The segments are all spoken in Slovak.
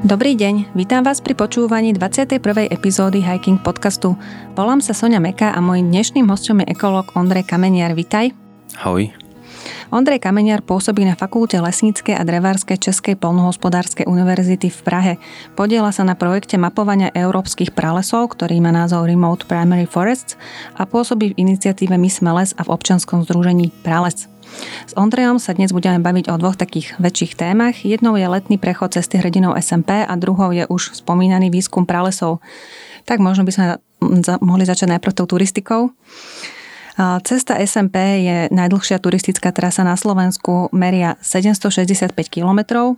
Dobrý deň, vítam vás pri počúvaní 21. epizódy Hiking podcastu. Volám sa Sonia Meka a môjim dnešným hostom je ekológ Ondrej Kameniar. Vitaj. Ahoj. Ondrej Kameniar pôsobí na Fakulte lesníckej a drevárskej Českej polnohospodárskej univerzity v Prahe. Podiela sa na projekte mapovania európskych pralesov, ktorý má názov Remote Primary Forests a pôsobí v iniciatíve My sme les a v občanskom združení Prales. S Ondrejom sa dnes budeme baviť o dvoch takých väčších témach. Jednou je letný prechod cesty hrdinov SMP a druhou je už spomínaný výskum pralesov. Tak možno by sme mohli začať najprv tou turistikou. Cesta SMP je najdlhšia turistická trasa na Slovensku, meria 765 km.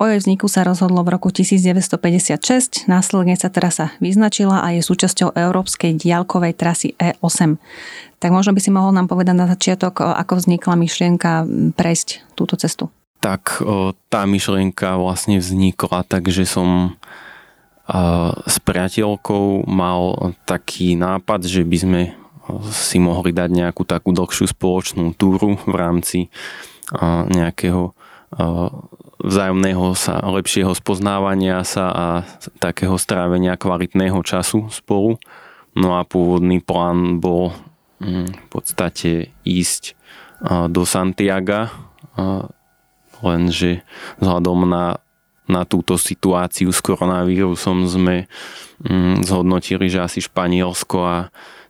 O jej vzniku sa rozhodlo v roku 1956, následne sa trasa vyznačila a je súčasťou európskej diálkovej trasy E8. Tak možno by si mohol nám povedať na začiatok, ako vznikla myšlienka prejsť túto cestu. Tak tá myšlienka vlastne vznikla, takže som s priateľkou mal taký nápad, že by sme si mohli dať nejakú takú dlhšiu spoločnú túru v rámci nejakého vzájomného sa, lepšieho spoznávania sa a takého strávenia kvalitného času spolu. No a pôvodný plán bol mm, v podstate ísť do Santiaga, lenže vzhľadom na, na túto situáciu s koronavírusom sme mm, zhodnotili, že asi Španielsko a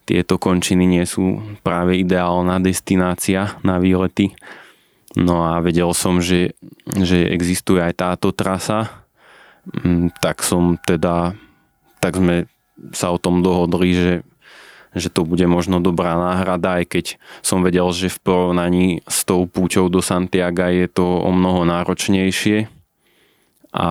tieto končiny nie sú práve ideálna destinácia na výlety. No a vedel som, že, že existuje aj táto trasa, mm, tak som teda, tak sme sa o tom dohodli, že, že to bude možno dobrá náhrada, aj keď som vedel, že v porovnaní s tou púťou do Santiago je to o mnoho náročnejšie a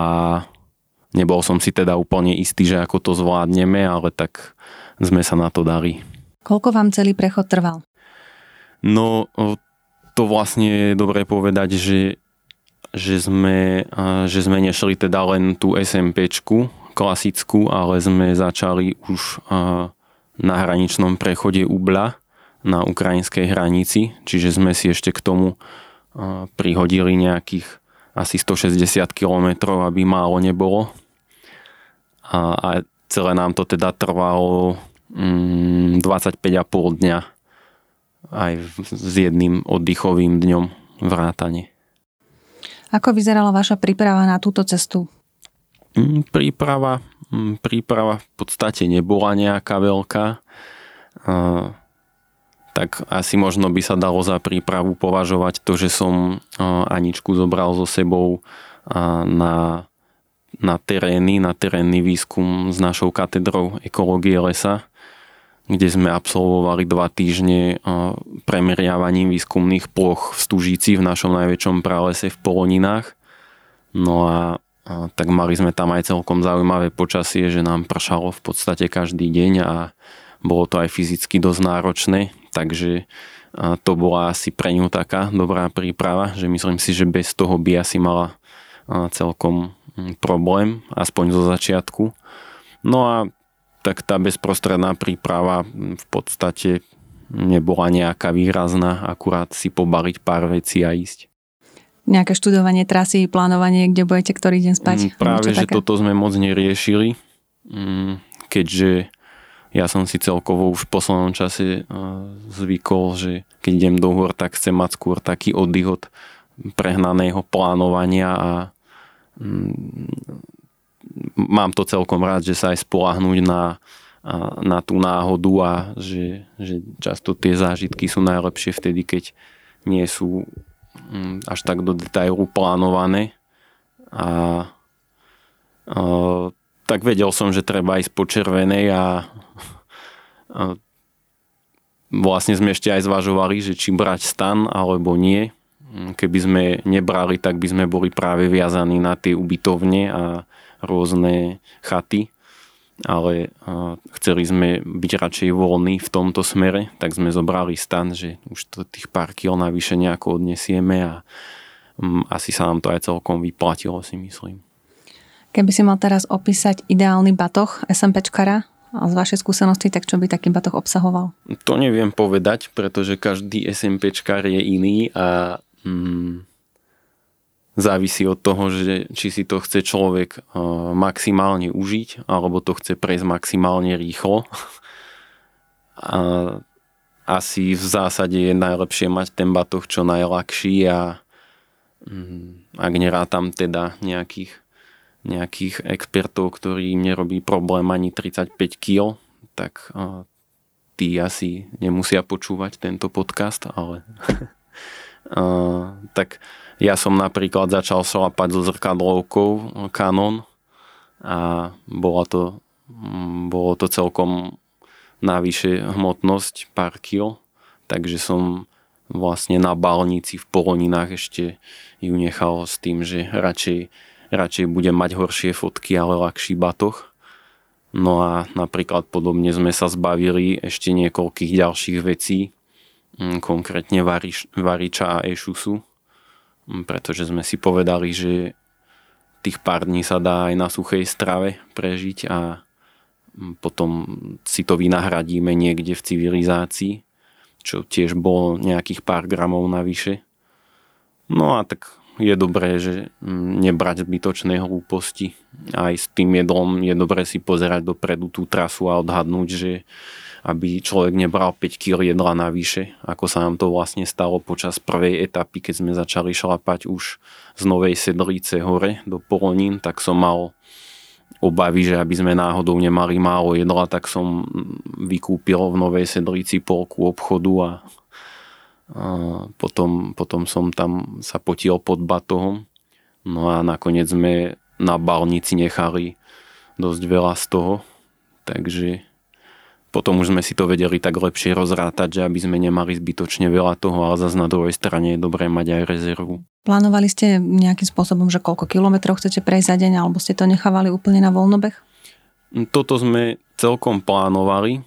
nebol som si teda úplne istý, že ako to zvládneme, ale tak sme sa na to dali. Koľko vám celý prechod trval? No, to vlastne je dobre povedať, že, že, sme, že sme nešli teda len tú SMPčku klasickú, ale sme začali už na hraničnom prechode Ubla na ukrajinskej hranici, čiže sme si ešte k tomu prihodili nejakých asi 160 km, aby málo nebolo. A, a celé nám to teda trvalo 25,5 mm, dňa aj s jedným oddychovým dňom vrátane. Ako vyzerala vaša príprava na túto cestu? Mm, príprava, mm, príprava v podstate nebola nejaká veľká. Tak asi možno by sa dalo za prípravu považovať to, že som Aničku zobral so sebou na, na terény, na terénny výskum s našou katedrou ekológie lesa kde sme absolvovali dva týždne premeriavaním výskumných ploch v Stužíci v našom najväčšom pralese v Poloninách. No a, tak mali sme tam aj celkom zaujímavé počasie, že nám pršalo v podstate každý deň a bolo to aj fyzicky dosť náročné, takže to bola asi pre ňu taká dobrá príprava, že myslím si, že bez toho by asi mala celkom problém, aspoň zo začiatku. No a tak tá bezprostredná príprava v podstate nebola nejaká výrazná, akurát si pobaliť pár vecí a ísť. Nejaké študovanie trasy, plánovanie, kde budete ktorý deň spať? Mm, práve, že také? toto sme moc neriešili, mm, keďže ja som si celkovo už v poslednom čase zvykol, že keď idem do hôr, tak chcem mať skôr taký oddych od prehnaného plánovania a mm, mám to celkom rád, že sa aj spolahnúť na, na tú náhodu a že, že často tie zážitky sú najlepšie vtedy, keď nie sú mm, až tak do detailu plánované. A, a tak vedel som, že treba ísť po červenej a, a vlastne sme ešte aj zvažovali, že či brať stan alebo nie. Keby sme nebrali, tak by sme boli práve viazaní na tie ubytovne a rôzne chaty, ale chceli sme byť radšej voľní v tomto smere, tak sme zobrali stan, že už to tých pár kil navyše nejako odnesieme a asi sa nám to aj celkom vyplatilo, si myslím. Keby si mal teraz opísať ideálny batoh SMPčkara a z vašej skúsenosti, tak čo by taký batoh obsahoval? To neviem povedať, pretože každý SMPčkar je iný a mm, závisí od toho, že či si to chce človek maximálne užiť, alebo to chce prejsť maximálne rýchlo. A asi v zásade je najlepšie mať ten batoh čo najľahší a mm, ak nerátam teda nejakých, nejakých expertov, ktorí im nerobí problém ani 35 kg, tak tí asi nemusia počúvať tento podcast, ale tak ja som napríklad začal šlapať so zrkadlovkou Canon a bola to, mm, bolo to celkom navyše hmotnosť pár kil, takže som vlastne na balnici v Poloninách ešte ju nechal s tým, že radšej, radšej budem mať horšie fotky, ale ľahší batoh. No a napríklad podobne sme sa zbavili ešte niekoľkých ďalších vecí, mm, konkrétne varič, variča a ešusu, pretože sme si povedali, že tých pár dní sa dá aj na suchej strave prežiť a potom si to vynahradíme niekde v civilizácii, čo tiež bolo nejakých pár gramov navyše. No a tak je dobré, že mm, nebrať zbytočné hlúposti. Aj s tým jedlom je dobré si pozerať dopredu tú trasu a odhadnúť, že aby človek nebral 5 kg jedla navyše, ako sa nám to vlastne stalo počas prvej etapy, keď sme začali šlapať už z Novej Sedlice hore do Polonín, tak som mal obavy, že aby sme náhodou nemali málo jedla, tak som vykúpil v Novej Sedlici polku obchodu a, a potom, potom som tam sa potil pod batohom. No a nakoniec sme na balnici nechali dosť veľa z toho, takže potom už sme si to vedeli tak lepšie rozrátať, že aby sme nemali zbytočne veľa toho, ale zase na druhej strane je dobré mať aj rezervu. Plánovali ste nejakým spôsobom, že koľko kilometrov chcete prejsť za deň, alebo ste to nechávali úplne na voľnobeh? Toto sme celkom plánovali,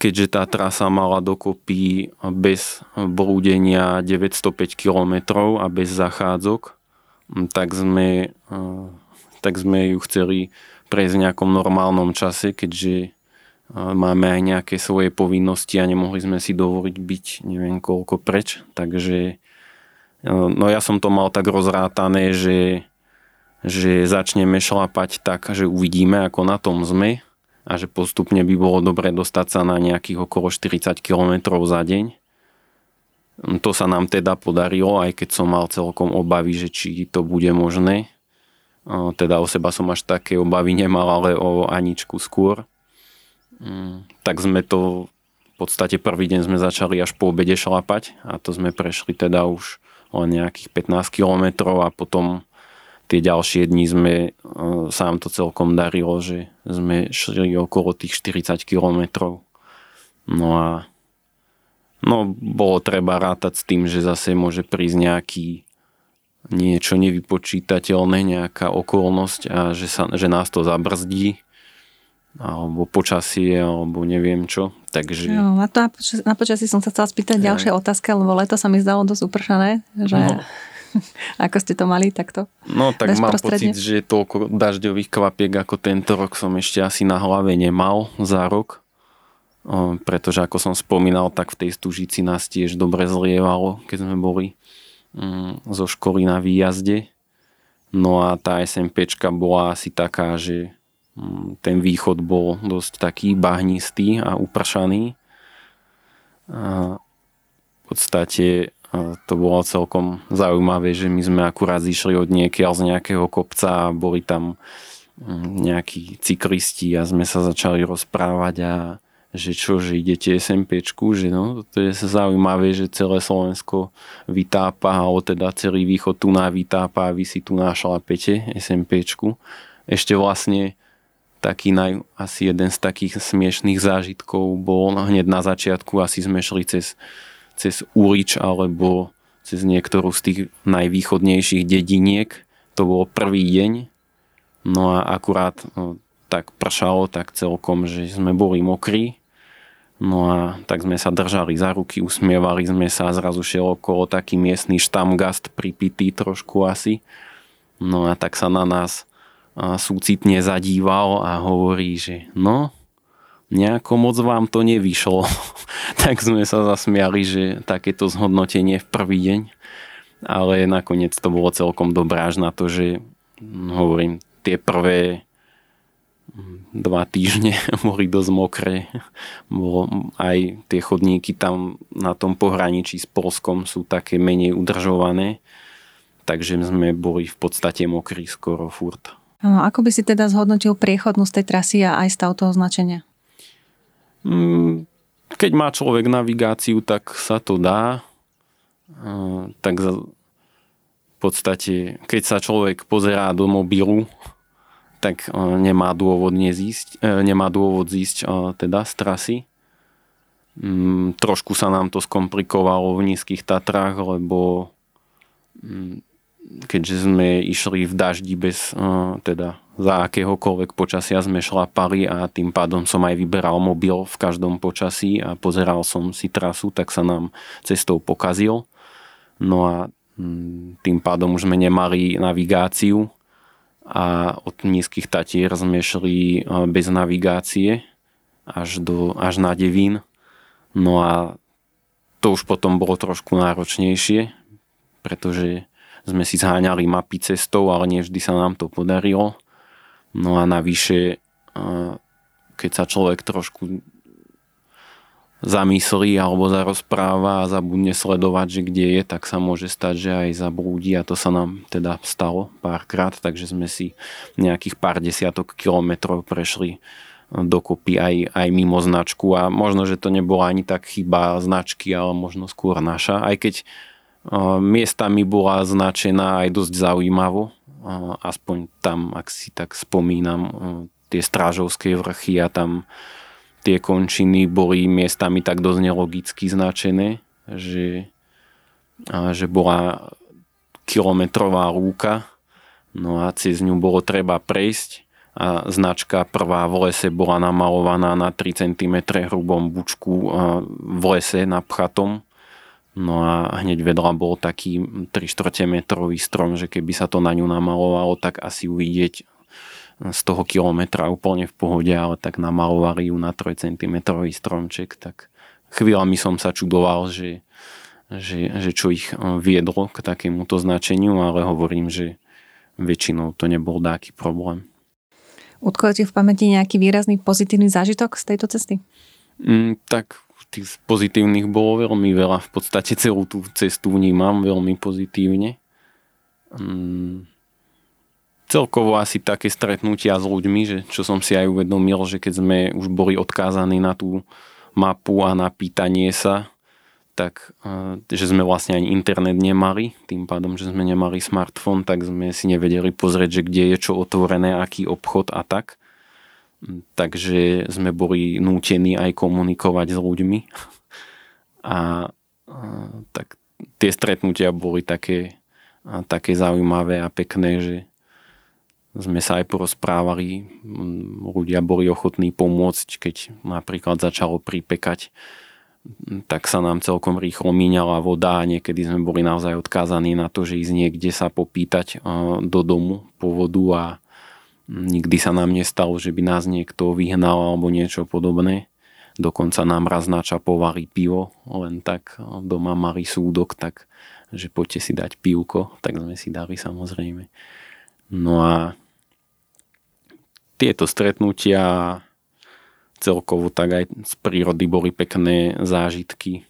keďže tá trasa mala dokopy bez blúdenia 905 km a bez zachádzok, tak sme, tak sme ju chceli prejsť v nejakom normálnom čase, keďže máme aj nejaké svoje povinnosti a nemohli sme si dovoliť byť neviem koľko preč. Takže no ja som to mal tak rozrátané, že, že začneme šlapať tak, že uvidíme ako na tom sme a že postupne by bolo dobre dostať sa na nejakých okolo 40 km za deň. To sa nám teda podarilo, aj keď som mal celkom obavy, že či to bude možné teda o seba som až také obavy nemal, ale o Aničku skôr. Mm, tak sme to v podstate prvý deň sme začali až po obede šlapať a to sme prešli teda už len nejakých 15 kilometrov a potom tie ďalšie dni sme, sa nám to celkom darilo, že sme šli okolo tých 40 kilometrov. No a no, bolo treba rátať s tým, že zase môže prísť nejaký niečo nevypočítateľné, nejaká okolnosť a že, sa, že nás to zabrzdí alebo počasie, alebo neviem čo. Takže... Jo, na, to, na počasí som sa chcela spýtať ja. ďalšie otázky, lebo leto sa mi zdalo dosť upršané, že no. ako ste to mali takto? No tak mám pocit, že toľko dažďových kvapiek ako tento rok som ešte asi na hlave nemal za rok. Pretože ako som spomínal, tak v tej Stužici nás tiež dobre zlievalo, keď sme boli zo školy na výjazde. No a tá SMPčka bola asi taká, že mm, ten východ bol dosť taký bahnistý a upršaný. A v podstate to bolo celkom zaujímavé, že my sme akurát zišli od niekiaľ z nejakého kopca a boli tam mm, nejakí cyklisti a sme sa začali rozprávať a že čo, že idete SMPčku, že no, to je zaujímavé, že celé Slovensko vytápa, alebo teda celý východ tu na vytápa a vy si tu na šlapete SMPčku. Ešte vlastne taký naj, asi jeden z takých smiešných zážitkov bol hneď na začiatku, asi sme šli cez, cez Urič alebo cez niektorú z tých najvýchodnejších dediniek. To bol prvý deň, no a akurát no, tak pršalo tak celkom, že sme boli mokrí No a tak sme sa držali za ruky, usmievali sme sa zrazu šiel okolo taký miestny štamgast pripitý trošku asi. No a tak sa na nás súcitne zadíval a hovorí, že no, nejako moc vám to nevyšlo. tak sme sa zasmiali, že takéto zhodnotenie v prvý deň. ale nakoniec to bolo celkom dobré až na to, že hovorím, tie prvé dva týždne boli dosť mokré. Bolo, aj tie chodníky tam na tom pohraničí s Polskom sú také menej udržované, takže sme boli v podstate mokrí skoro furt. No, ako by si teda zhodnotil priechodnosť tej trasy a aj stav toho značenia? Mm, keď má človek navigáciu, tak sa to dá. Tak v podstate, keď sa človek pozerá do mobilu, tak nemá dôvod nezísť, e, nemá dôvod zísť teda z trasy. Mm, trošku sa nám to skomplikovalo v nízkych Tatrách, lebo mm, keďže sme išli v daždi bez, teda za akéhokoľvek počasia sme šlapali a tým pádom som aj vyberal mobil v každom počasí a pozeral som si trasu, tak sa nám cestou pokazil. No a mm, tým pádom už sme nemali navigáciu a od nízkych tatier sme šli bez navigácie až, do, až na Devín. No a to už potom bolo trošku náročnejšie, pretože sme si zháňali mapy cestou, ale nevždy sa nám to podarilo. No a navyše, keď sa človek trošku zamyslí alebo zarozpráva a zabudne sledovať, že kde je, tak sa môže stať, že aj zablúdi a to sa nám teda stalo párkrát, takže sme si nejakých pár desiatok kilometrov prešli dokopy aj, aj mimo značku. A možno, že to nebola ani tak chyba značky, ale možno skôr naša, aj keď miestami bola značená aj dosť zaujímavo, aspoň tam, ak si tak spomínam, tie strážovské vrchy a tam tie končiny boli miestami tak dosť nelogicky značené, že, že bola kilometrová lúka, no a cez ňu bolo treba prejsť a značka prvá v lese bola namalovaná na 3 cm hrubom bučku v lese na pchatom No a hneď vedľa bol taký 3 4 metrový strom, že keby sa to na ňu namalovalo, tak asi uvidieť z toho kilometra úplne v pohode, ale tak namalovali ju na 3 cm stromček, tak chvíľami som sa čudoval, že, že, že čo ich eh, viedlo k takémuto značeniu, ale hovorím, že väčšinou to nebol dáky problém. Utkol ti v pamäti nejaký výrazný pozitívny zážitok z tejto cesty? Mm, tak tých pozitívnych bolo veľmi veľa. V podstate celú tú cestu vnímam veľmi pozitívne. Mm, celkovo asi také stretnutia s ľuďmi, že čo som si aj uvedomil, že keď sme už boli odkázaní na tú mapu a na pýtanie sa, tak že sme vlastne ani internet nemali, tým pádom, že sme nemali smartfón, tak sme si nevedeli pozrieť, že kde je čo otvorené, aký obchod a tak takže sme boli nútení aj komunikovať s ľuďmi. A, a tak tie stretnutia boli také, a, také zaujímavé a pekné, že sme sa aj porozprávali, ľudia boli ochotní pomôcť, keď napríklad začalo pripekať, tak sa nám celkom rýchlo míňala voda a niekedy sme boli naozaj odkázaní na to, že ísť niekde sa popýtať do domu po vodu a Nikdy sa nám nestalo, že by nás niekto vyhnal alebo niečo podobné. Dokonca nám raz načapovali pivo, len tak doma mali súdok, tak že poďte si dať pivko, tak sme si dali samozrejme. No a tieto stretnutia celkovo tak aj z prírody boli pekné zážitky.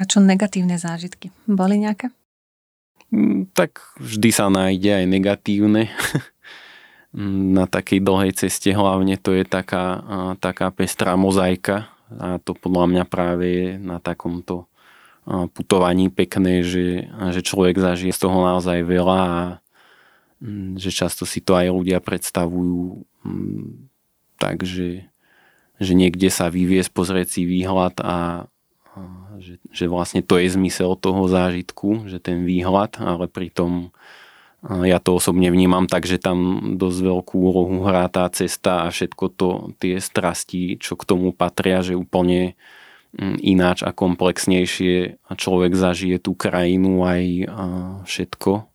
A čo negatívne zážitky? Boli nejaké? Mm, tak vždy sa nájde aj negatívne. na takej dlhej ceste hlavne to je taká, taká pestrá mozaika a to podľa mňa práve je na takomto putovaní pekné, že, že človek zažije z toho naozaj veľa a že často si to aj ľudia predstavujú mm, tak, že, že niekde sa vyviesť, pozrieť si výhľad a, a že, že vlastne to je zmysel toho zážitku, že ten výhľad, ale pritom ja to osobne vnímam tak, že tam dosť veľkú úlohu hrá tá cesta a všetko to, tie strasti, čo k tomu patria, že úplne mm, ináč a komplexnejšie človek zažije tú krajinu aj všetko,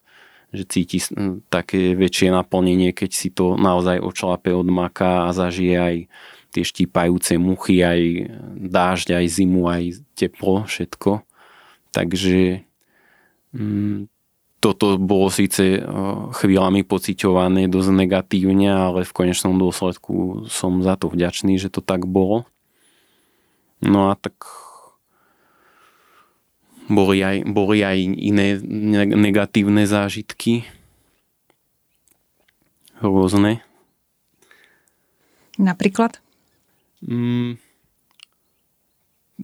že cíti také väčšie naplnenie, keď si to naozaj očlape od maka a zažije aj tie štípajúce muchy, aj dážď, aj zimu, aj teplo, všetko. Takže mm, toto bolo síce chvíľami pociťované dosť negatívne, ale v konečnom dôsledku som za to vďačný, že to tak bolo. No a tak boli aj, boli aj iné negatívne zážitky. Rôzne. Napríklad? Mm,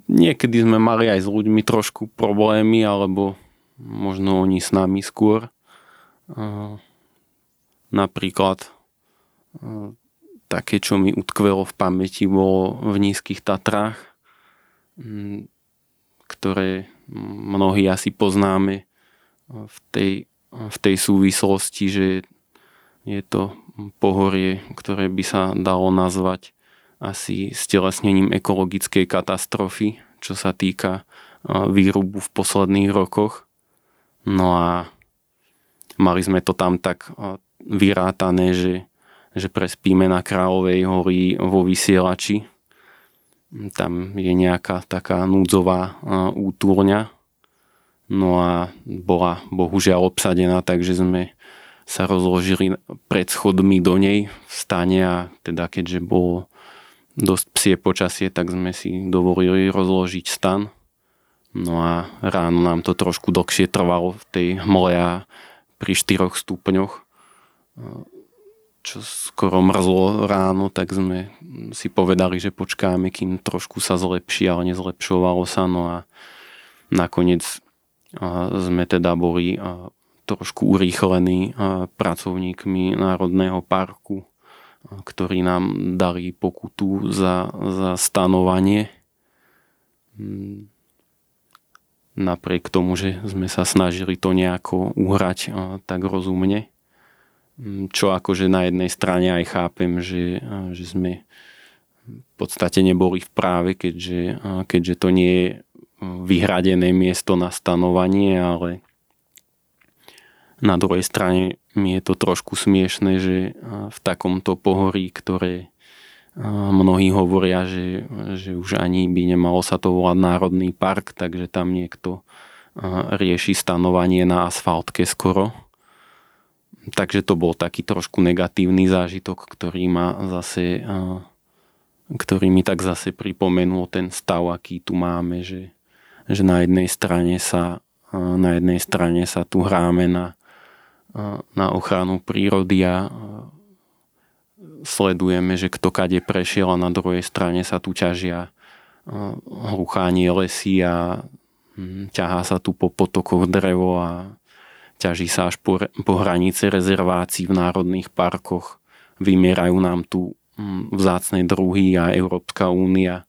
niekedy sme mali aj s ľuďmi trošku problémy, alebo možno oni s nami skôr. Napríklad také, čo mi utkvelo v pamäti, bolo v Nízkych Tatrách, ktoré mnohí asi poznáme v tej, v tej súvislosti, že je to pohorie, ktoré by sa dalo nazvať asi stelesnením ekologickej katastrofy, čo sa týka výrubu v posledných rokoch. No a mali sme to tam tak vyrátané, že, že prespíme na Kráľovej hory vo vysielači. Tam je nejaká taká núdzová útúrňa. No a bola bohužiaľ obsadená, takže sme sa rozložili pred schodmi do nej v stane a teda keďže bolo dosť psie počasie, tak sme si dovolili rozložiť stan No a ráno nám to trošku dlhšie trvalo v tej hmle a pri 4 stupňoch čo skoro mrzlo ráno, tak sme si povedali, že počkáme, kým trošku sa zlepší, ale nezlepšovalo sa. No a nakoniec sme teda boli trošku urýchlení pracovníkmi Národného parku, ktorí nám dali pokutu za, za stanovanie hmm napriek tomu, že sme sa snažili to nejako uhrať tak rozumne. Mm, čo akože na jednej strane aj chápem, že, že sme v podstate neboli v práve, keďže, keďže to nie je vyhradené miesto na stanovanie, ale na druhej strane mi je to trošku smiešne, že v takomto pohorí, ktoré Mnohí hovoria, že, že už ani by nemalo sa to volať Národný park, takže tam niekto rieši stanovanie na asfaltke skoro. Takže to bol taký trošku negatívny zážitok, ktorý ma zase ktorý mi tak zase pripomenul ten stav, aký tu máme, že, že na jednej strane sa na jednej strane sa tu hráme na, na ochranu prírody a sledujeme, že kto kade prešiel a na druhej strane sa tu ťažia hruchanie lesy a hm, ťahá sa tu po potokoch drevo a ťaží sa až po, po hranice rezervácií v národných parkoch. Vymierajú nám tu hm, vzácne druhy a Európska únia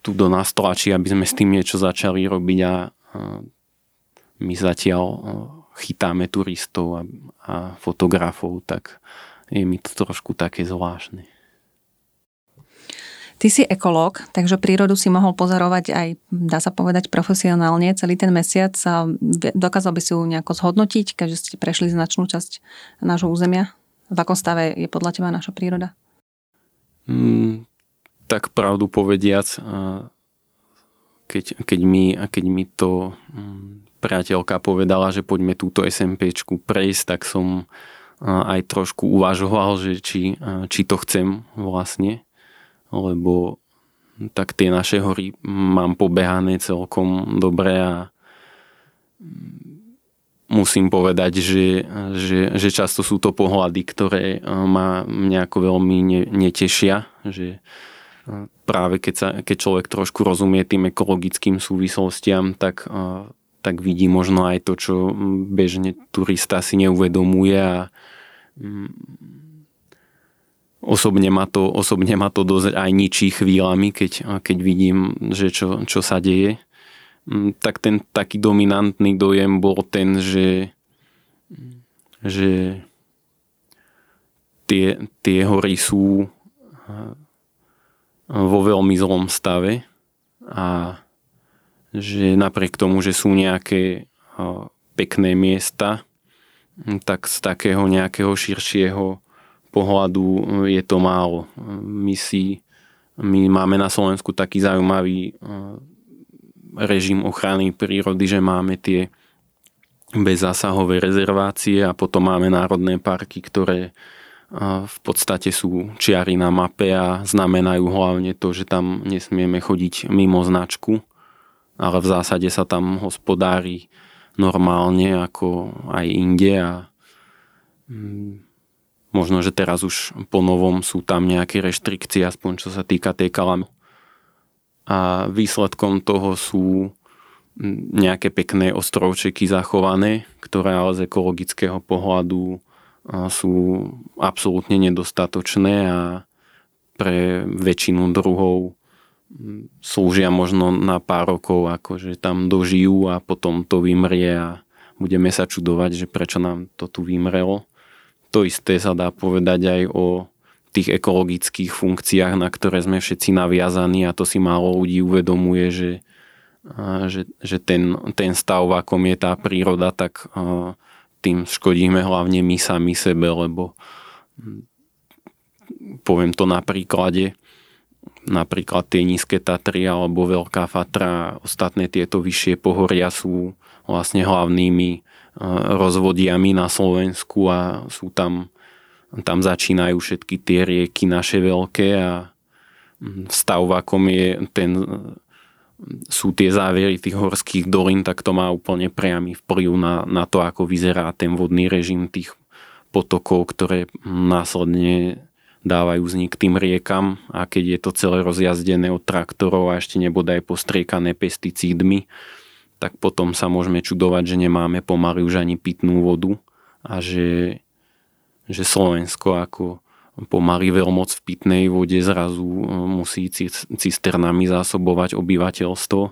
tu do nás tlačí, aby sme s tým niečo začali robiť a my zatiaľ chytáme turistov a, a fotografov, tak je mi to trošku také zvláštne. Ty si ekológ, takže prírodu si mohol pozorovať aj, dá sa povedať, profesionálne celý ten mesiac. A dokázal by si ju nejako zhodnotiť, keďže ste prešli značnú časť nášho územia? V akom stave je podľa teba naša príroda? Mm, tak pravdu povediac, keď, keď, mi, keď mi to mm, priateľka povedala, že poďme túto SMPčku prejsť, tak som aj trošku uvažoval, že či, či to chcem vlastne, lebo tak tie naše hory mám pobehané celkom dobre a musím povedať, že, že, že často sú to pohľady, ktoré ma nejako veľmi netešia, že práve keď, sa, keď človek trošku rozumie tým ekologickým súvislostiam, tak, tak vidí možno aj to, čo bežne turista si neuvedomuje a Mm. Osobne ma to, osobne ma to dosť aj ničí chvíľami, keď, keď vidím, že čo, čo sa deje. Mm, tak ten taký dominantný dojem bol ten, že, že tie, tie hory sú vo veľmi zlom stave a že napriek tomu, že sú nejaké pekné miesta, tak z takého nejakého širšieho pohľadu je to málo. My si my máme na Slovensku taký zaujímavý režim ochrany prírody, že máme tie bezzásahové rezervácie a potom máme národné parky, ktoré v podstate sú čiary na mape a znamenajú hlavne to, že tam nesmieme chodiť mimo značku, ale v zásade sa tam hospodári normálne ako aj inde a mm, možno, že teraz už po novom sú tam nejaké reštrikcie, aspoň čo sa týka tej kalamy. A výsledkom toho sú nejaké pekné ostrovčeky zachované, ktoré ale z ekologického pohľadu sú absolútne nedostatočné a pre väčšinu druhov slúžia možno na pár rokov, akože tam dožijú a potom to vymrie a budeme sa čudovať, že prečo nám to tu vymrelo. To isté sa dá povedať aj o tých ekologických funkciách, na ktoré sme všetci naviazaní a to si málo ľudí uvedomuje, že, že, že ten, ten stav, v akom je tá príroda, tak tým škodíme hlavne my sami sebe, lebo poviem to na príklade, napríklad tie nízke Tatry alebo Veľká Fatra a ostatné tieto vyššie pohoria sú vlastne hlavnými rozvodiami na Slovensku a sú tam tam začínajú všetky tie rieky naše veľké a stav, v akom je ten, sú tie závery tých horských dolín, tak to má úplne priamy vplyv na, na to, ako vyzerá ten vodný režim tých potokov, ktoré následne dávajú vznik tým riekam. A keď je to celé rozjazdené od traktorov a ešte nebodaj postriekané pesticídmi, tak potom sa môžeme čudovať, že nemáme pomaly už ani pitnú vodu a že že Slovensko ako pomaly veľmoc v pitnej vode zrazu e, musí cisternami zásobovať obyvateľstvo.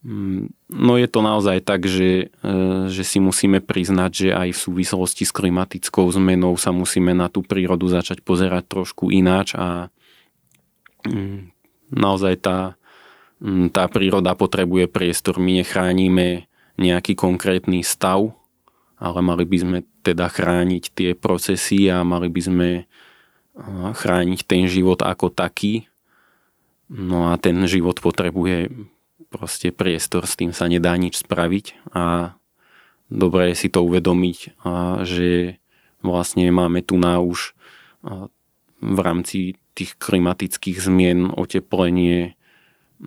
Mm, no je to naozaj tak, že, e, že si musíme priznať, že aj v súvislosti s klimatickou zmenou sa musíme na tú prírodu začať pozerať trošku ináč a mm, naozaj tá, tá príroda potrebuje priestor. My nechránime nejaký konkrétny stav, ale mali by sme teda chrániť tie procesy a mali by sme chrániť ten život ako taký. No a ten život potrebuje proste priestor, s tým sa nedá nič spraviť a dobre je si to uvedomiť, že vlastne máme tu na už v rámci tých klimatických zmien oteplenie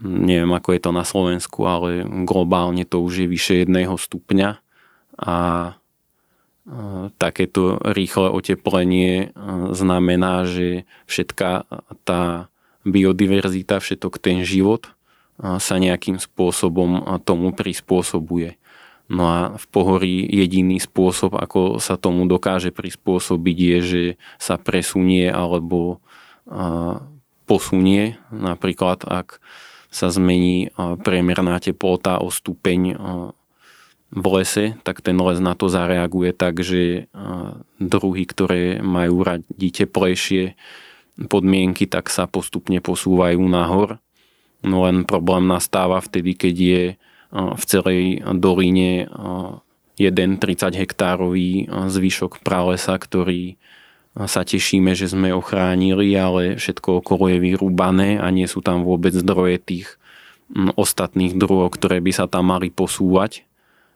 neviem ako je to na Slovensku, ale globálne to už je vyše jedného stupňa a takéto rýchle oteplenie znamená, že všetká tá biodiverzita, všetok ten život sa nejakým spôsobom tomu prispôsobuje. No a v pohorí jediný spôsob, ako sa tomu dokáže prispôsobiť, je, že sa presunie alebo posunie. Napríklad, ak sa zmení priemerná teplota o stupeň v lese, tak ten les na to zareaguje tak, že druhy, ktoré majú radi teplejšie podmienky, tak sa postupne posúvajú nahor. No len problém nastáva vtedy, keď je v celej dolíne jeden 30 hektárový zvyšok pralesa, ktorý sa tešíme, že sme ochránili, ale všetko okolo je vyrúbané a nie sú tam vôbec zdroje tých ostatných druhov, ktoré by sa tam mali posúvať.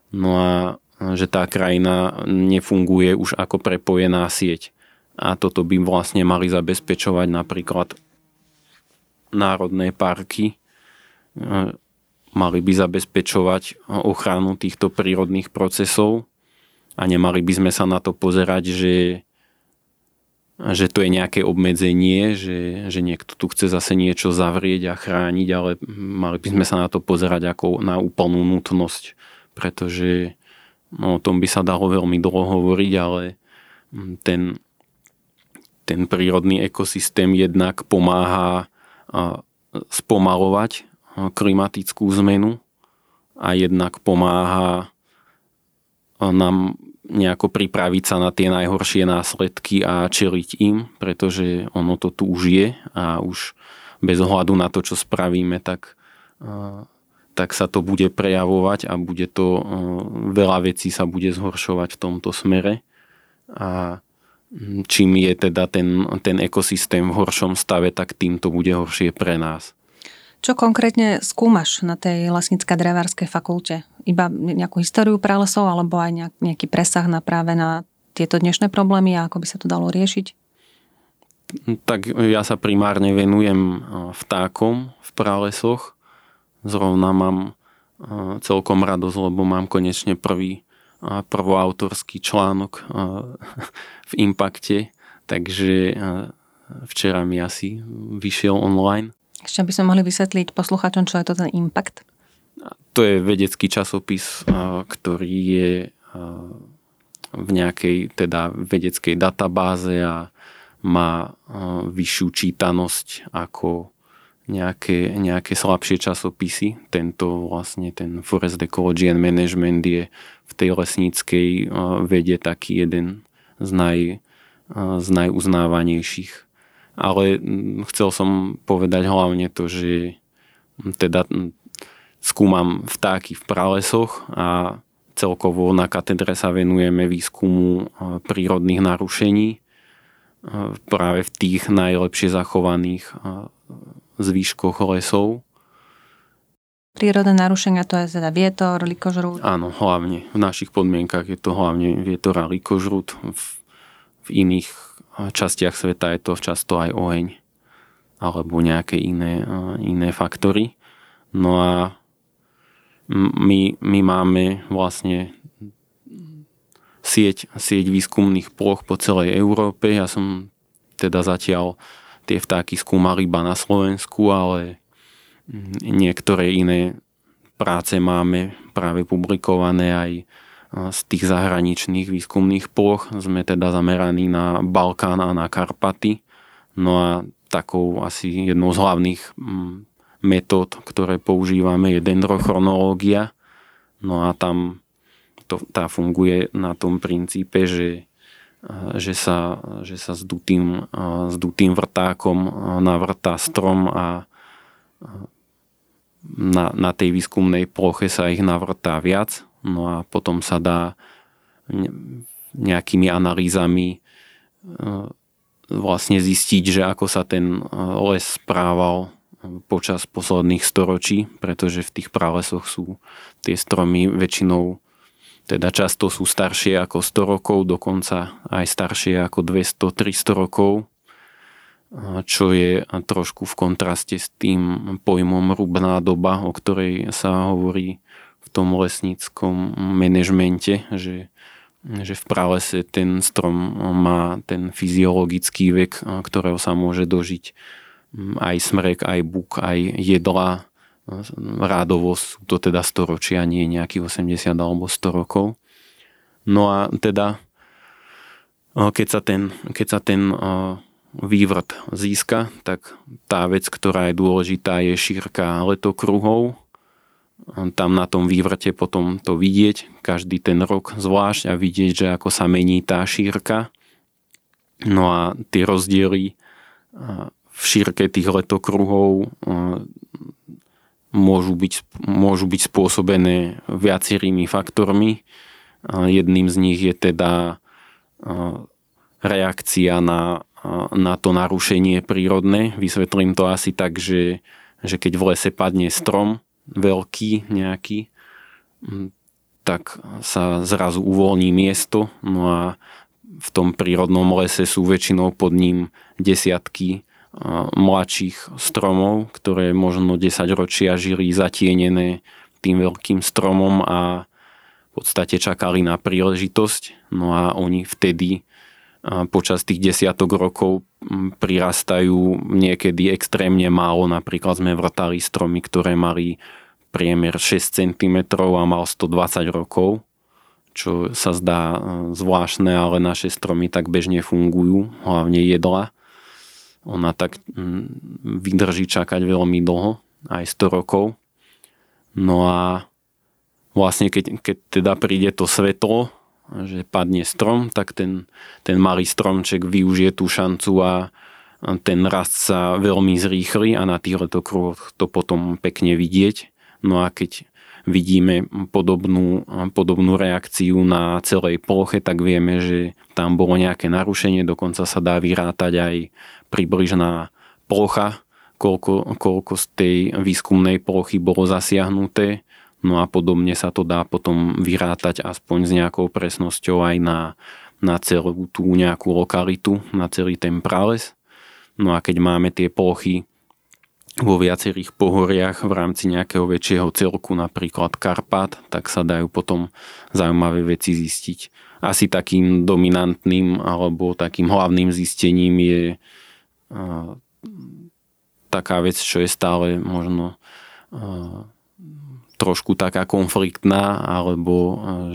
No a že tá krajina nefunguje už ako prepojená sieť. A toto by vlastne mali zabezpečovať napríklad národné parky, mali by zabezpečovať ochranu týchto prírodných procesov a nemali by sme sa na to pozerať, že, že to je nejaké obmedzenie, že, že niekto tu chce zase niečo zavrieť a chrániť, ale mali by sme sa na to pozerať ako na úplnú nutnosť pretože no, o tom by sa dalo veľmi dlho hovoriť, ale ten, ten prírodný ekosystém jednak pomáha spomalovať klimatickú zmenu a jednak pomáha nám nejako pripraviť sa na tie najhoršie následky a čeliť im, pretože ono to tu už je a už bez ohľadu na to, čo spravíme, tak tak sa to bude prejavovať a bude to, veľa vecí sa bude zhoršovať v tomto smere. A čím je teda ten, ten ekosystém v horšom stave, tak tým to bude horšie pre nás. Čo konkrétne skúmaš na tej lesnícka drevárskej fakulte? Iba nejakú históriu pralesov alebo aj nejaký presah na práve na tieto dnešné problémy a ako by sa to dalo riešiť? Tak ja sa primárne venujem vtákom v pralesoch. Zrovna mám celkom radosť, lebo mám konečne prvý prvoautorský článok v Impakte, takže včera mi asi vyšiel online. Ešte by sme mohli vysvetliť posluchačom, čo je to ten Impact? To je vedecký časopis, ktorý je v nejakej teda vedeckej databáze a má vyššiu čítanosť ako nejaké, nejaké slabšie časopisy. Tento vlastne ten Forest Ecology and Management je v tej lesníckej vede taký jeden z, naj, z najuznávanejších. Ale chcel som povedať hlavne to, že teda skúmam vtáky v pralesoch a celkovo na katedre sa venujeme výskumu prírodných narušení práve v tých najlepšie zachovaných zvýškoch lesov. Prírodné narušenia to je teda vietor, likožrút? Áno, hlavne. V našich podmienkach je to hlavne vietor a likožrút. V, v iných častiach sveta je to často aj oheň alebo nejaké iné, iné faktory. No a my, my máme vlastne sieť, sieť výskumných ploch po celej Európe. Ja som teda zatiaľ tie vtáky skúmali iba na Slovensku, ale niektoré iné práce máme práve publikované aj z tých zahraničných výskumných ploch. Sme teda zameraní na Balkán a na Karpaty. No a takou asi jednou z hlavných metód, ktoré používame, je dendrochronológia. No a tam to, tá funguje na tom princípe, že že sa, že sa s, dutým, s dutým vrtákom navrtá strom a na, na tej výskumnej ploche sa ich navrtá viac. No a potom sa dá nejakými analýzami vlastne zistiť, že ako sa ten les správal počas posledných storočí, pretože v tých pralesoch sú tie stromy väčšinou teda často sú staršie ako 100 rokov, dokonca aj staršie ako 200-300 rokov, čo je trošku v kontraste s tým pojmom rubná doba, o ktorej sa hovorí tom lesníckom manažmente, že, že v pralese ten strom má ten fyziologický vek, ktorého sa môže dožiť aj smrek, aj buk, aj jedla, rádovo sú to teda storočia, nie nejakých 80 alebo 100 rokov. No a teda, keď sa ten, keď sa ten vývrt získa, tak tá vec, ktorá je dôležitá, je šírka letokruhov. Tam na tom vývrte potom to vidieť, každý ten rok zvlášť a vidieť, že ako sa mení tá šírka. No a tie rozdiely v šírke tých letokruhov môžu byť, môžu byť spôsobené viacerými faktormi. Jedným z nich je teda reakcia na, na to narušenie prírodné. Vysvetlím to asi tak, že, že keď v lese padne strom, veľký nejaký, tak sa zrazu uvoľní miesto, no a v tom prírodnom lese sú väčšinou pod ním desiatky mladších stromov, ktoré možno 10 ročia žili zatienené tým veľkým stromom a v podstate čakali na príležitosť. No a oni vtedy počas tých desiatok rokov prirastajú niekedy extrémne málo. Napríklad sme vrtali stromy, ktoré mali priemer 6 cm a mal 120 rokov, čo sa zdá zvláštne, ale naše stromy tak bežne fungujú, hlavne jedla ona tak mm, vydrží čakať veľmi dlho, aj 100 rokov. No a vlastne keď, keď teda príde to svetlo, že padne strom, tak ten, ten malý stromček využije tú šancu a ten rast sa veľmi zrýchli a na tých letokruhoch to potom pekne vidieť. No a keď vidíme podobnú, podobnú reakciu na celej ploche, tak vieme, že tam bolo nejaké narušenie, dokonca sa dá vyrátať aj približná plocha, koľko, koľko z tej výskumnej plochy bolo zasiahnuté. No a podobne sa to dá potom vyrátať aspoň s nejakou presnosťou aj na, na celú tú nejakú lokalitu, na celý ten prales. No a keď máme tie plochy vo viacerých pohoriach v rámci nejakého väčšieho celku, napríklad Karpat, tak sa dajú potom zaujímavé veci zistiť. Asi takým dominantným alebo takým hlavným zistením je taká vec, čo je stále možno trošku taká konfliktná, alebo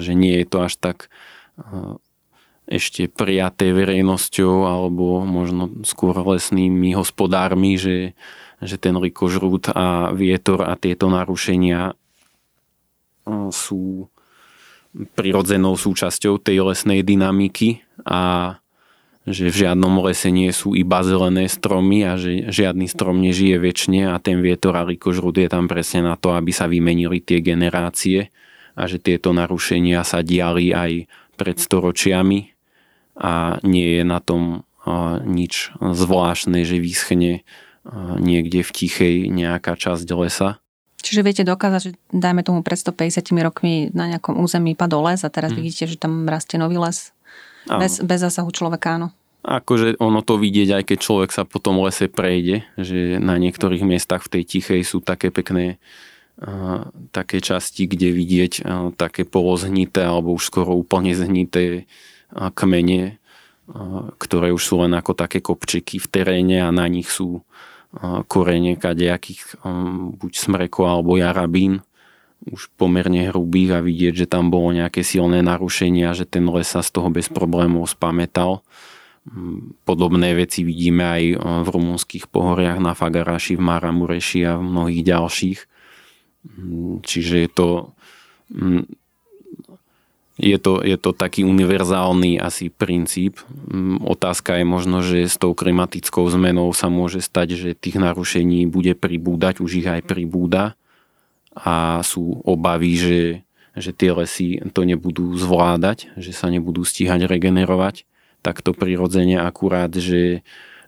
že nie je to až tak ešte prijaté verejnosťou alebo možno skôr lesnými hospodármi, že že ten rikožrút a vietor a tieto narušenia sú prirodzenou súčasťou tej lesnej dynamiky a že v žiadnom lese nie sú iba zelené stromy a že žiadny strom nežije väčšine a ten vietor a rikožrút je tam presne na to, aby sa vymenili tie generácie a že tieto narušenia sa diali aj pred storočiami a nie je na tom nič zvláštne, že vyschne niekde v tichej nejaká časť lesa. Čiže viete dokázať, že dajme tomu pred 150 rokmi na nejakom území padol les a teraz hmm. vidíte, že tam rastie nový les bez, bez zásahu človeka, áno. Akože ono to vidieť, aj keď človek sa po tom lese prejde, že na niektorých miestach v tej tichej sú také pekné uh, také časti, kde vidieť uh, také poloznité alebo už skoro úplne zhnité uh, kmene, ktoré už sú len ako také kopčiky v teréne a na nich sú korene kadejakých um, buď smrekov alebo jarabín už pomerne hrubých a vidieť, že tam bolo nejaké silné narušenia, že ten les sa z toho bez problémov spametal. Mm, podobné veci vidíme aj uh, v rumunských pohoriach na Fagaraši, v Maramureši a v mnohých ďalších. Mm, čiže je to mm, je to, je to taký univerzálny asi princíp. Otázka je možno, že s tou klimatickou zmenou sa môže stať, že tých narušení bude pribúdať, už ich aj pribúda a sú obavy, že, že tie lesy to nebudú zvládať, že sa nebudú stíhať regenerovať. Tak to prirodzene akurát, že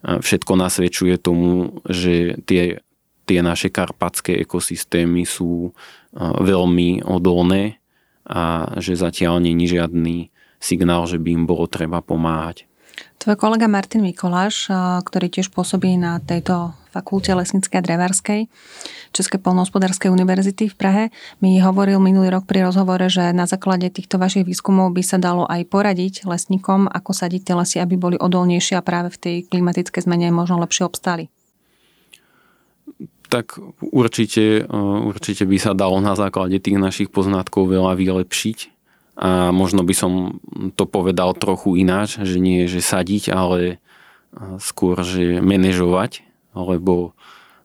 všetko nasvedčuje tomu, že tie, tie naše karpatské ekosystémy sú veľmi odolné a že zatiaľ není žiadny signál, že by im bolo treba pomáhať. Tvoj kolega Martin Mikoláš, ktorý tiež pôsobí na tejto fakulte lesníckej a drevárskej Českej polnohospodárskej univerzity v Prahe, mi hovoril minulý rok pri rozhovore, že na základe týchto vašich výskumov by sa dalo aj poradiť lesníkom, ako sadiť tie lesy, aby boli odolnejšie a práve v tej klimatickej zmene možno lepšie obstáli tak určite, eh, určite by sa dalo na základe tých našich poznatkov veľa vylepšiť. A možno by som to povedal trochu ináč, že nie že sadiť, ale eh, skôr, že manažovať, lebo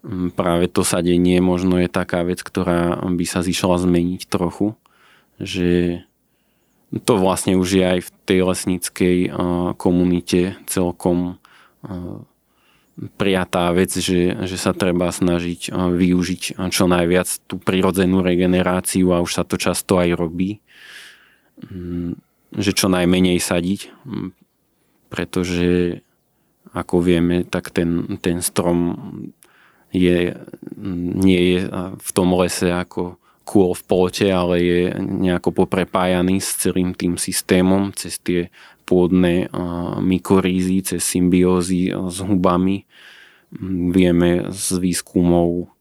hm, práve to sadenie možno je taká vec, ktorá by sa zišla zmeniť trochu, že to vlastne už je aj v tej lesníckej komunite celkom prijatá vec, že, že sa treba snažiť využiť čo najviac tú prirodzenú regeneráciu a už sa to často aj robí. Mm, že čo najmenej sadiť, mm, pretože ako vieme, tak ten, ten strom je, nie je v tom lese ako kôl v plote, ale je nejako poprepájaný s celým tým systémom cez tie pôdne mykorízy, cez symbiózy s hubami. Vieme z výskumov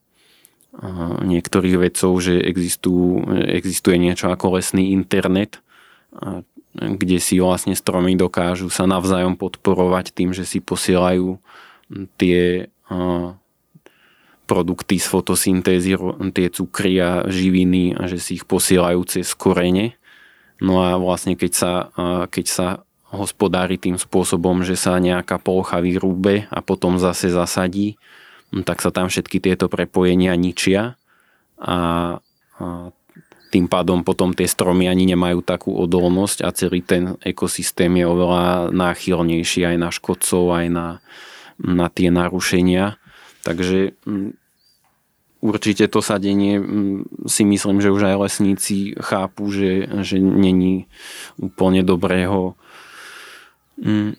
niektorých vedcov, že existujú, existuje niečo ako lesný internet, kde si vlastne stromy dokážu sa navzájom podporovať tým, že si posielajú tie produkty z fotosyntézy, tie cukry a živiny a že si ich posielajú cez korene. No a vlastne keď sa, keď sa hospodári tým spôsobom, že sa nejaká plocha vyrúbe a potom zase zasadí, tak sa tam všetky tieto prepojenia ničia a tým pádom potom tie stromy ani nemajú takú odolnosť a celý ten ekosystém je oveľa náchylnejší aj na škodcov, aj na, na tie narušenia. Takže mm, určite to sadenie mm, si myslím, že už aj lesníci chápu, že, že není úplne dobrého Mm,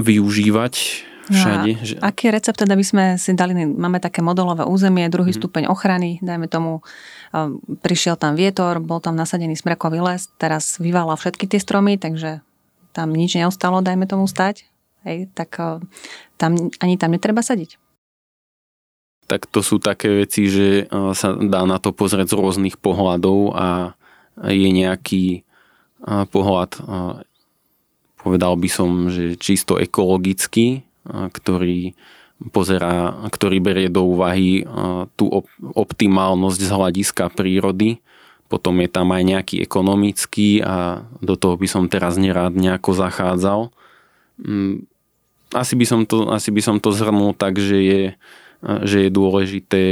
využívať všade. No že... aký recept teda by sme si dali? Máme také modelové územie, druhý mm. stupeň ochrany, dajme tomu, prišiel tam vietor, bol tam nasadený smrekový les, teraz vyvalal všetky tie stromy, takže tam nič neostalo, dajme tomu stať, hej, tak tam, ani tam netreba sadiť. Tak to sú také veci, že sa dá na to pozrieť z rôznych pohľadov a je nejaký pohľad, povedal by som, že čisto ekologický, ktorý pozerá, ktorý berie do úvahy tú optimálnosť z hľadiska prírody. Potom je tam aj nejaký ekonomický a do toho by som teraz nerád nejako zachádzal. Mm, asi by som to, asi by som to zhrnul tak, že je, že je dôležité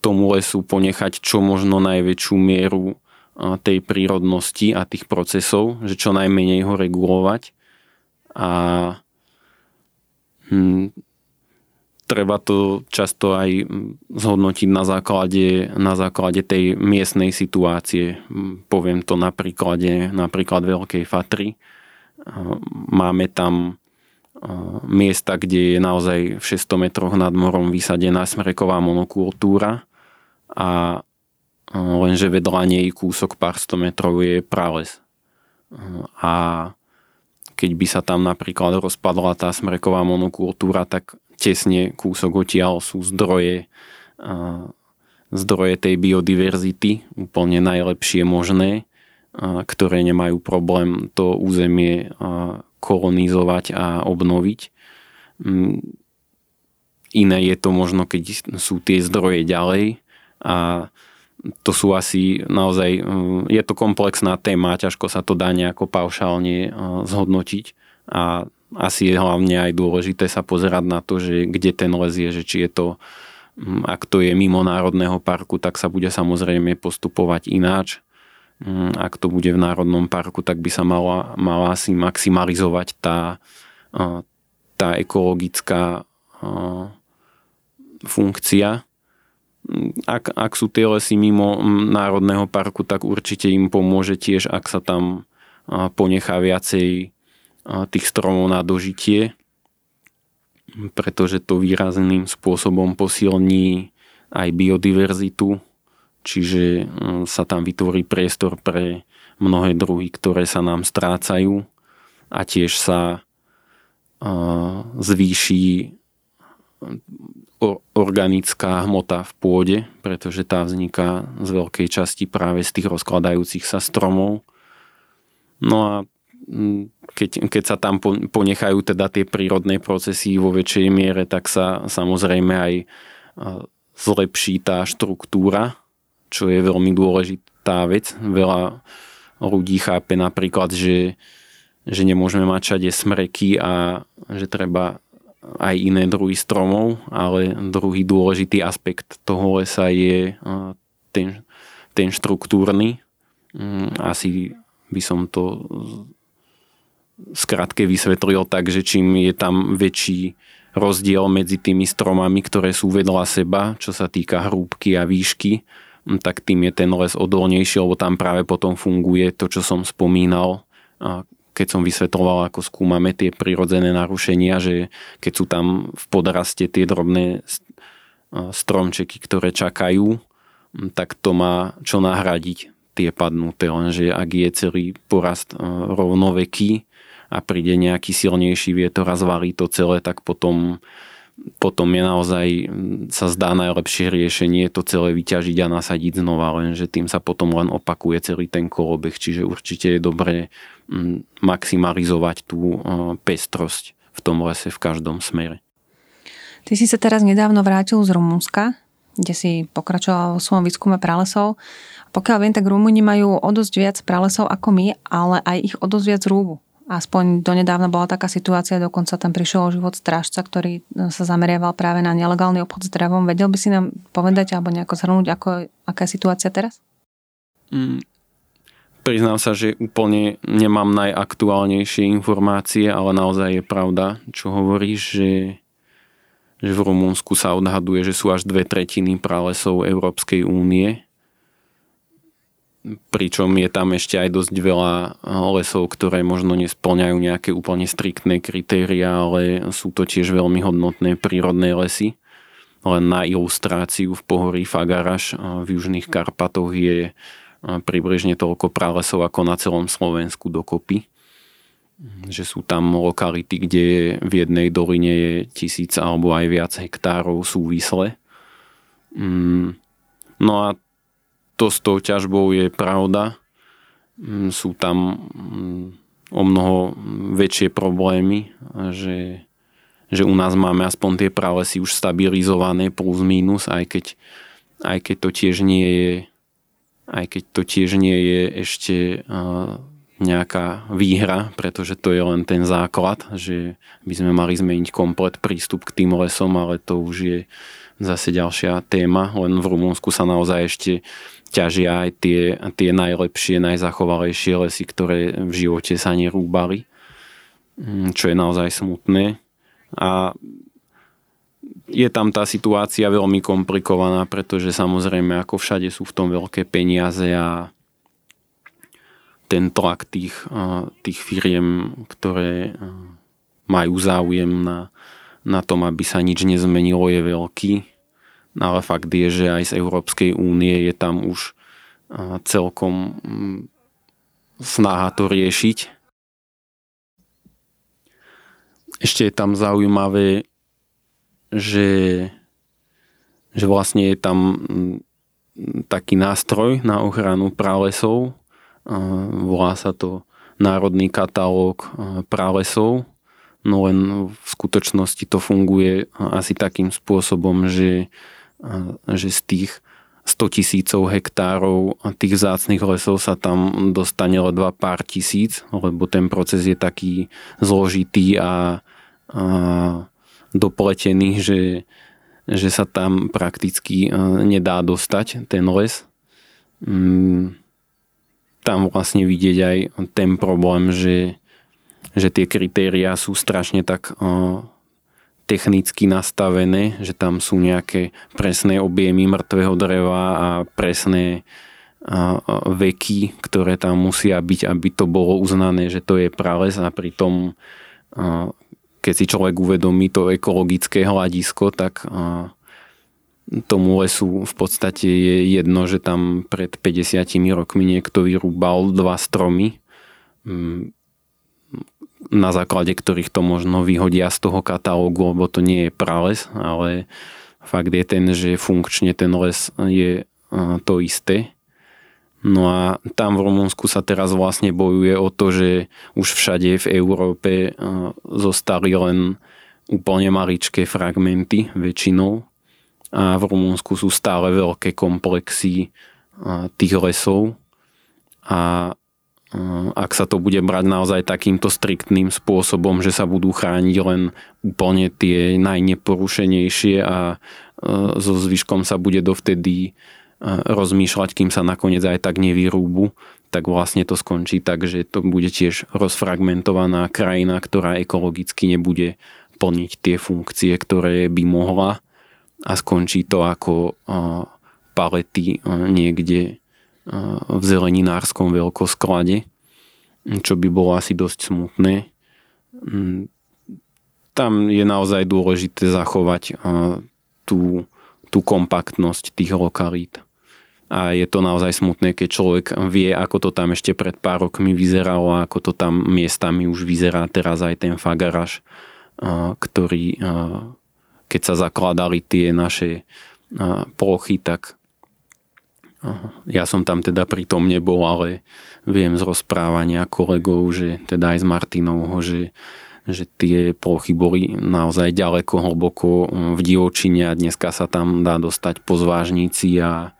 tomu lesu ponechať čo možno najväčšiu mieru tej prírodnosti a tých procesov, že čo najmenej ho regulovať a hm, treba to často aj zhodnotiť na základe, na základe tej miestnej situácie. Poviem to na príklade napríklad Veľkej Fatry. Máme tam miesta, kde je naozaj v 600 metroch nad morom vysadená smreková monokultúra a lenže vedľa nej kúsok pár 100 metrov je prales. A keď by sa tam napríklad rozpadla tá smreková monokultúra, tak tesne kúsok odtiaľ sú zdroje, zdroje tej biodiverzity, úplne najlepšie možné, ktoré nemajú problém to územie kolonizovať a obnoviť. Mm, iné je to možno, keď sú tie zdroje ďalej a to sú asi naozaj, mm, je to komplexná téma, ťažko sa to dá nejako paušálne zhodnotiť a asi je hlavne aj dôležité sa pozerať na to, že kde ten les je, že či je to, mm, ak to je mimo národného parku, tak sa bude samozrejme postupovať ináč. Mm, ak to bude v národnom parku, tak by sa mala, mala asi maximalizovať tá, tá ekologická funkcia ak, ak sú tie lesy mimo národného parku, tak určite im pomôže tiež, ak sa tam ponechá viacej tých stromov na dožitie, pretože to výrazným spôsobom posilní aj biodiverzitu, čiže sa tam vytvorí priestor pre mnohé druhy, ktoré sa nám strácajú a tiež sa zvýši organická hmota v pôde, pretože tá vzniká z veľkej časti práve z tých rozkladajúcich sa stromov. No a mm, keď, keď sa tam ponechajú teda tie prírodné procesy vo väčšej miere, tak sa samozrejme aj zlepší tá štruktúra, čo je veľmi dôležitá vec. Veľa ľudí chápe napríklad, že, že nemôžeme mať všade smreky a že treba aj iné druhy stromov, ale druhý dôležitý aspekt toho lesa je ten, ten štruktúrny. Mm, asi by som to skrátke vysvetlil tak, že čím je tam väčší rozdiel medzi tými stromami, ktoré sú vedľa seba, čo sa týka hrúbky a výšky, mm, tak tým je ten les odolnejší, lebo tam práve potom funguje to, čo som spomínal, keď som vysvetloval, ako skúmame tie prirodzené narušenia, že keď sú tam v podraste tie drobné stromčeky, ktoré čakajú, tak to má čo nahradiť tie padnuté, lenže ak je celý porast rovnoveký a príde nejaký silnejší vietor a zvalí to celé, tak potom potom je naozaj, sa zdá najlepšie riešenie to celé vyťažiť a nasadiť znova, lenže tým sa potom len opakuje celý ten kolobeh, čiže určite je dobré maximalizovať tú pestrosť v tom lese v každom smere. Ty si sa teraz nedávno vrátil z Rumúnska, kde si pokračoval vo svojom výskume pralesov. Pokiaľ viem, tak Rumúni majú o dosť viac pralesov ako my, ale aj ich o dosť viac rúbu. Aspoň donedávna bola taká situácia, dokonca tam prišiel o život strážca, ktorý e, sa zameriaval práve na nelegálny obchod s drevom. Vedel by si nám povedať alebo nejako zhrnúť, ako, aká je situácia teraz? Mm, priznám sa, že úplne nemám najaktuálnejšie informácie, ale naozaj je pravda, čo hovoríš, že, že v Rumunsku sa odhaduje, že sú až dve tretiny pralesov Európskej únie pričom je tam ešte aj dosť veľa lesov, ktoré možno nesplňajú nejaké úplne striktné kritéria, ale sú to tiež veľmi hodnotné prírodné lesy. Len na ilustráciu v pohorí Fagaraš v Južných Karpatoch je približne toľko pralesov ako na celom Slovensku dokopy. Že sú tam lokality, kde v jednej doline je tisíc alebo aj viac hektárov súvisle. Mm, no a to s tou ťažbou je pravda. Mm, sú tam mm, o mnoho väčšie problémy, že, že u nás máme aspoň tie pralesy už stabilizované plus minus, aj keď, aj keď to tiež nie je aj keď to tiež nie je ešte nejaká výhra, pretože to je len ten základ, že by sme mali zmeniť komplet prístup k tým lesom, ale to už je zase ďalšia téma, len v Rumunsku sa naozaj ešte ťažia aj tie, tie najlepšie, najzachovalejšie lesy, ktoré v živote sa nerúbali, mm, čo je naozaj smutné. A je tam tá situácia veľmi komplikovaná, pretože samozrejme ako všade sú v tom veľké peniaze a ten tlak tých, tých firiem, ktoré majú záujem na, na tom, aby sa nič nezmenilo, je veľký. Ale fakt je, že aj z Európskej únie je tam už celkom mm, snaha to riešiť. Ešte je tam zaujímavé, že, že vlastne je tam mm, taký nástroj na ochranu pralesov. Volá sa to Národný katalóg pralesov no len v skutočnosti to funguje asi takým spôsobom, že, že z tých 100 tisícov hektárov tých vzácných lesov sa tam dostane ledva pár tisíc, lebo ten proces je taký zložitý a, a dopletený, že, že sa tam prakticky nedá dostať ten les. Mm, tam vlastne vidieť aj ten problém, že že tie kritériá sú strašne tak technicky nastavené, že tam sú nejaké presné objemy mŕtvého dreva a presné veky, ktoré tam musia byť, aby to bolo uznané, že to je prales a pritom keď si človek uvedomí to ekologické hľadisko, tak tomu lesu v podstate je jedno, že tam pred 50 rokmi niekto vyrúbal dva stromy. Mm, na základe ktorých to možno vyhodia z toho katalógu, lebo to nie je prales, ale fakt je ten, že funkčne ten les je to isté. No a tam v Rumunsku sa teraz vlastne bojuje o to, že už všade v Európe zostali len úplne maličké fragmenty väčšinou a v Rumunsku sú stále veľké komplexy tých lesov a ak sa to bude brať naozaj takýmto striktným spôsobom, že sa budú chrániť len úplne tie najneporušenejšie a e, so zvyškom sa bude dovtedy e, rozmýšľať, kým sa nakoniec aj tak nevyrúbu, tak vlastne to skončí tak, že to bude tiež rozfragmentovaná krajina, ktorá ekologicky nebude plniť tie funkcie, ktoré by mohla. A skončí to ako e, palety niekde v zeleninárskom veľkosklade, čo by bolo asi dosť smutné. Mm, tam je naozaj dôležité zachovať tú, tú kompaktnosť tých lokalít. A je to naozaj smutné, keď človek vie, ako to tam ešte pred pár rokmi vyzeralo a ako to tam miestami už vyzerá teraz aj ten fagaraž, ktorý, keď sa zakladali tie naše plochy, tak ja som tam teda pritom nebol, ale viem z rozprávania kolegov, že teda aj z Martinovho, že, že tie plochy boli naozaj ďaleko, hlboko v divočine a dneska sa tam dá dostať po zvážnici a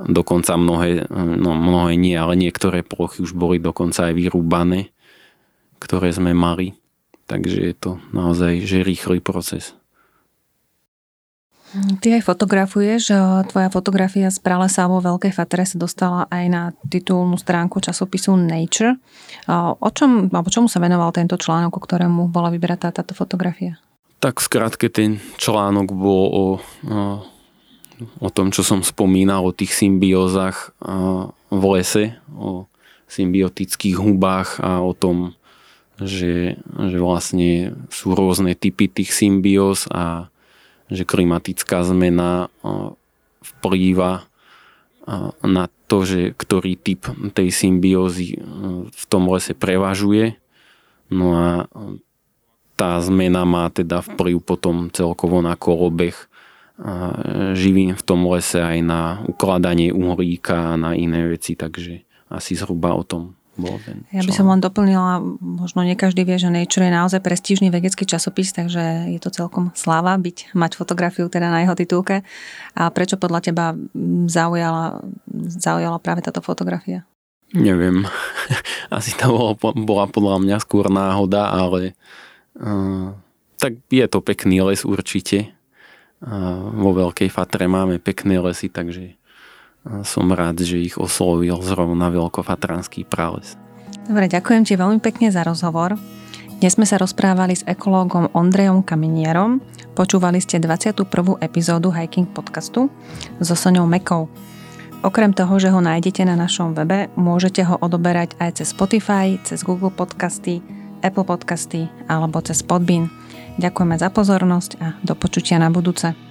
dokonca mnohé, no mnohé nie, ale niektoré plochy už boli dokonca aj vyrúbané, ktoré sme mali. Takže je to naozaj že rýchly proces. Ty aj fotografuješ, tvoja fotografia z pralesa alebo Veľkej Fatre sa dostala aj na titulnú stránku časopisu Nature. O čom, alebo čomu sa venoval tento článok, o ktorému bola vybratá táto fotografia? Tak skrátke ten článok bol o o tom, čo som spomínal, o tých symbiózach v lese, o symbiotických hubách a o tom, že, že vlastne sú rôzne typy tých symbióz a že klimatická zmena vplýva na to, že ktorý typ tej symbiózy v tom lese prevažuje. No a tá zmena má teda vplyv potom celkovo na kolobeh živín v tom lese aj na ukladanie uhlíka a na iné veci, takže asi zhruba o tom Ja by som len doplnila, možno nie každý vie, že Nature je naozaj prestížny vedecký časopis, takže je to celkom sláva byť, mať fotografiu teda na jeho titulke. A prečo podľa teba zaujala, zaujala práve táto fotografia? Neviem. Asi to bolo, bola podľa mňa skôr náhoda, ale uh, tak je to pekný les určite. Uh, vo Veľkej Fatre máme pekné lesy, takže som rád, že ich oslovil zrovna veľkofatranský prales. Dobre, ďakujem ti veľmi pekne za rozhovor. Dnes sme sa rozprávali s ekológom Ondrejom Kaminierom. Počúvali ste 21. epizódu Hiking podcastu so Soňou Mekou. Okrem toho, že ho nájdete na našom webe, môžete ho odoberať aj cez Spotify, cez Google Podcasty, Apple Podcasty alebo cez Podbean. Ďakujeme za pozornosť a do počutia na budúce.